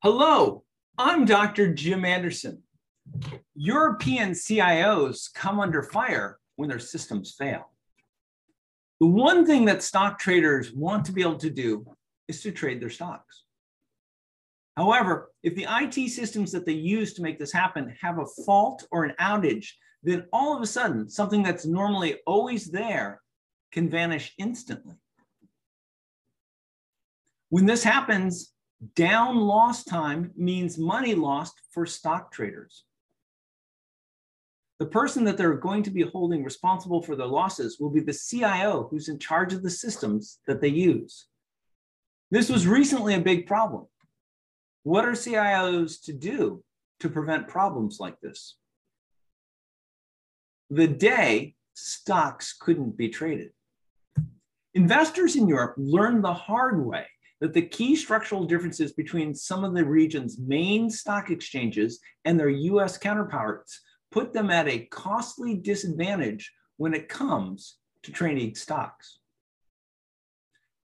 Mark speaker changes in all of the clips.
Speaker 1: Hello, I'm Dr. Jim Anderson. European CIOs come under fire when their systems fail. The one thing that stock traders want to be able to do is to trade their stocks. However, if the IT systems that they use to make this happen have a fault or an outage, then all of a sudden, something that's normally always there can vanish instantly. When this happens, down loss time means money lost for stock traders. The person that they're going to be holding responsible for their losses will be the CIO who's in charge of the systems that they use. This was recently a big problem. What are CIOs to do to prevent problems like this? The day stocks couldn't be traded. Investors in Europe learned the hard way that the key structural differences between some of the region's main stock exchanges and their US counterparts put them at a costly disadvantage when it comes to trading stocks.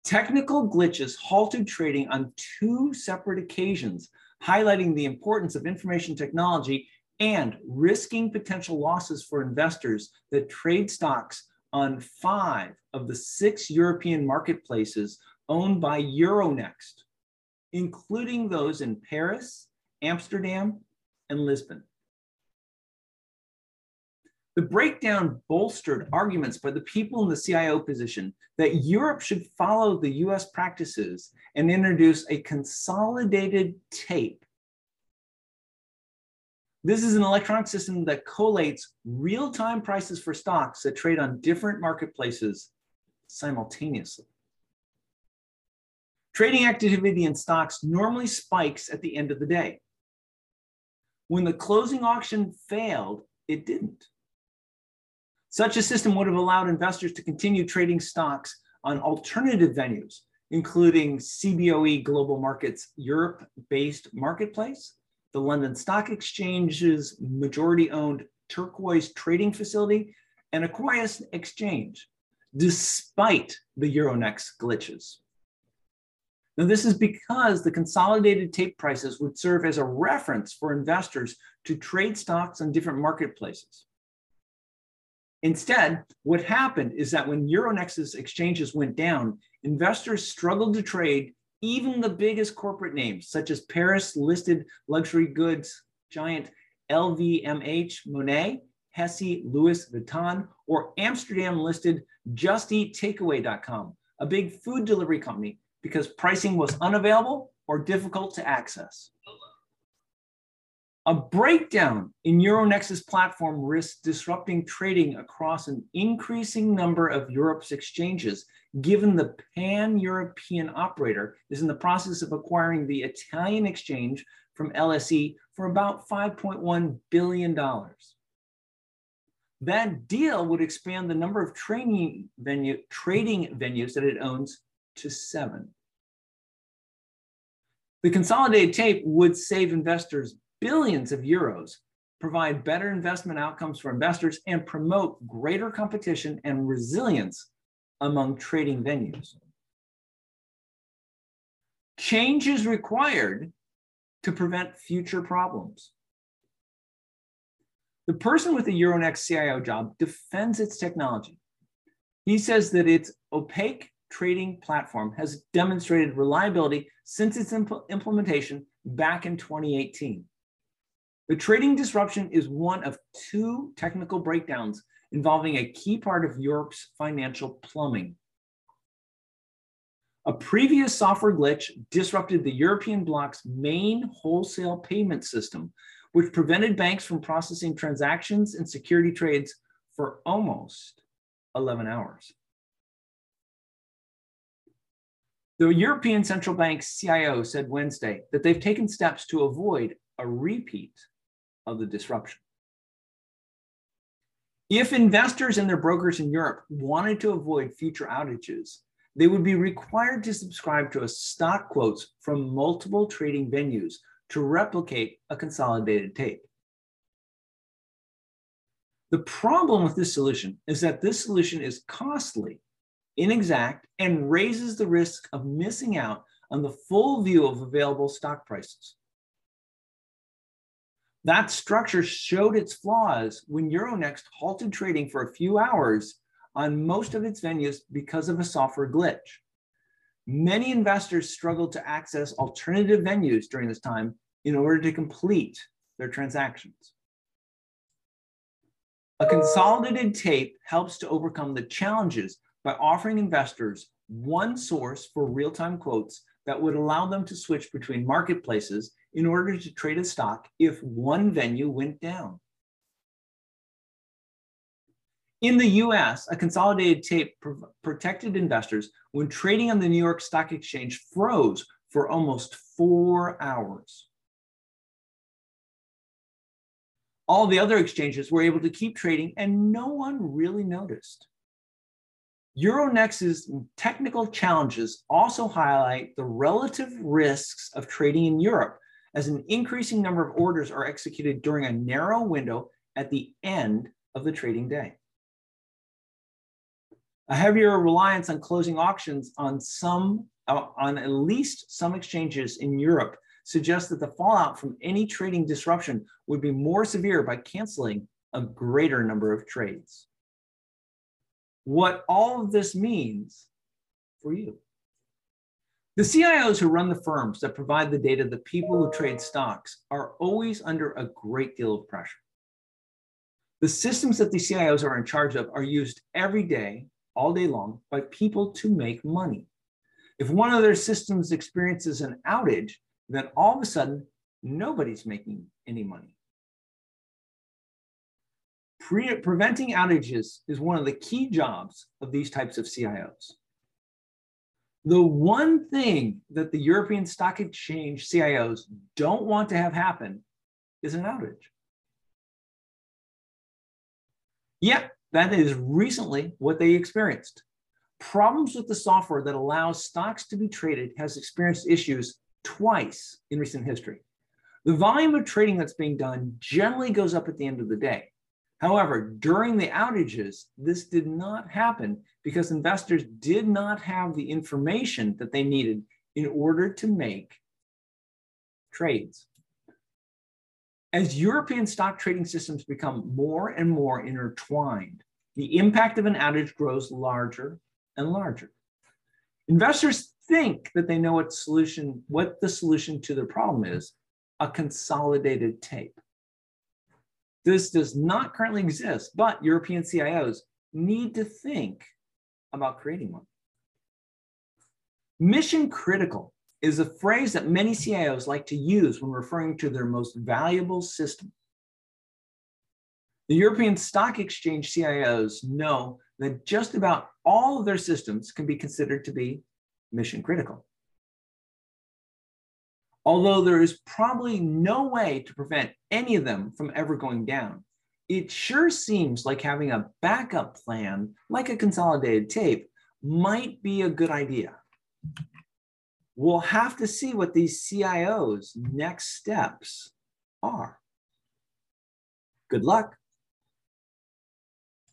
Speaker 1: Technical glitches halted trading on two separate occasions, highlighting the importance of information technology and risking potential losses for investors that trade stocks on five of the six European marketplaces owned by Euronext, including those in Paris, Amsterdam, and Lisbon. The breakdown bolstered arguments by the people in the CIO position that Europe should follow the US practices and introduce a consolidated tape. This is an electronic system that collates real time prices for stocks that trade on different marketplaces simultaneously. Trading activity in stocks normally spikes at the end of the day. When the closing auction failed, it didn't. Such a system would have allowed investors to continue trading stocks on alternative venues, including CBOE Global Markets Europe based marketplace, the London Stock Exchange's majority owned Turquoise trading facility, and Aquarius Exchange, despite the Euronext glitches. Now, this is because the consolidated tape prices would serve as a reference for investors to trade stocks on different marketplaces. Instead, what happened is that when Euronext's exchanges went down, investors struggled to trade even the biggest corporate names, such as Paris listed luxury goods giant LVMH Moët Hennessy Louis Vuitton, or Amsterdam listed JustEatTakeaway.com, a big food delivery company because pricing was unavailable or difficult to access. A breakdown in Euronext's platform risks disrupting trading across an increasing number of Europe's exchanges, given the pan European operator is in the process of acquiring the Italian exchange from LSE for about $5.1 billion. That deal would expand the number of venue, trading venues that it owns to seven. The consolidated tape would save investors billions of euros, provide better investment outcomes for investors, and promote greater competition and resilience among trading venues. Change is required to prevent future problems. The person with the Euronext CIO job defends its technology. He says that its Optiq trading platform has demonstrated reliability since its impl implementation back in 2018. The trading disruption is one of two technical breakdowns involving a key part of Europe's financial plumbing. A previous software glitch disrupted the European bloc's main wholesale payment system, which prevented banks from processing transactions and security trades for almost 11 hours. The European Central Bank's CIO said Wednesday that they've taken steps to avoid a repeat of the disruption. If investors and their brokers in Europe wanted to avoid future outages, they would be required to subscribe to stock quotes from multiple trading venues to replicate a consolidated tape. The problem with this solution is that this solution is costly inexact, and raises the risk of missing out on the full view of available stock prices. That structure showed its flaws when Euronext halted trading for a few hours on most of its venues because of a software glitch. Many investors struggled to access alternative venues during this time in order to complete their transactions. A consolidated tape helps to overcome the challenges by offering investors one source for real-time quotes that would allow them to switch between marketplaces in order to trade a stock if one venue went down. In the US, a consolidated tape pr protected investors when trading on the New York Stock Exchange froze for almost four hours. All the other exchanges were able to keep trading and no one really noticed. Euronext's technical challenges also highlight the relative risks of trading in Europe as an increasing number of orders are executed during a narrow window at the end of the trading day. A heavier reliance on closing auctions on some uh, on at least some exchanges in Europe suggests that the fallout from any trading disruption would be more severe by canceling a greater number of trades. What all of this means for you. The CIOs who run the firms that provide the data, the people who trade stocks, are always under a great deal of pressure. The systems that the CIOs are in charge of are used every day, all day long, by people to make money. If one of their systems experiences an outage, then all of a sudden, nobody's making any money. Pre preventing outages is one of the key jobs of these types of CIOs. The one thing that the European Stock Exchange CIOs don't want to have happen is an outage. Yep, that is recently what they experienced. Problems with the software that allows stocks to be traded has experienced issues twice in recent history. The volume of trading that's being done generally goes up at the end of the day. However, during the outages, this did not happen because investors did not have the information that they needed in order to make trades. As European stock trading systems become more and more intertwined, the impact of an outage grows larger and larger. Investors think that they know what solution, what the solution to their problem is, a consolidated tape. This does not currently exist, but European CIOs need to think about creating one. Mission critical is a phrase that many CIOs like to use when referring to their most valuable system. The European Stock Exchange CIOs know that just about all of their systems can be considered to be mission critical. Although there is probably no way to prevent any of them from ever going down, it sure seems like having a backup plan, like a consolidated tape, might be a good idea. We'll have to see what these CIOs' next steps are. Good luck.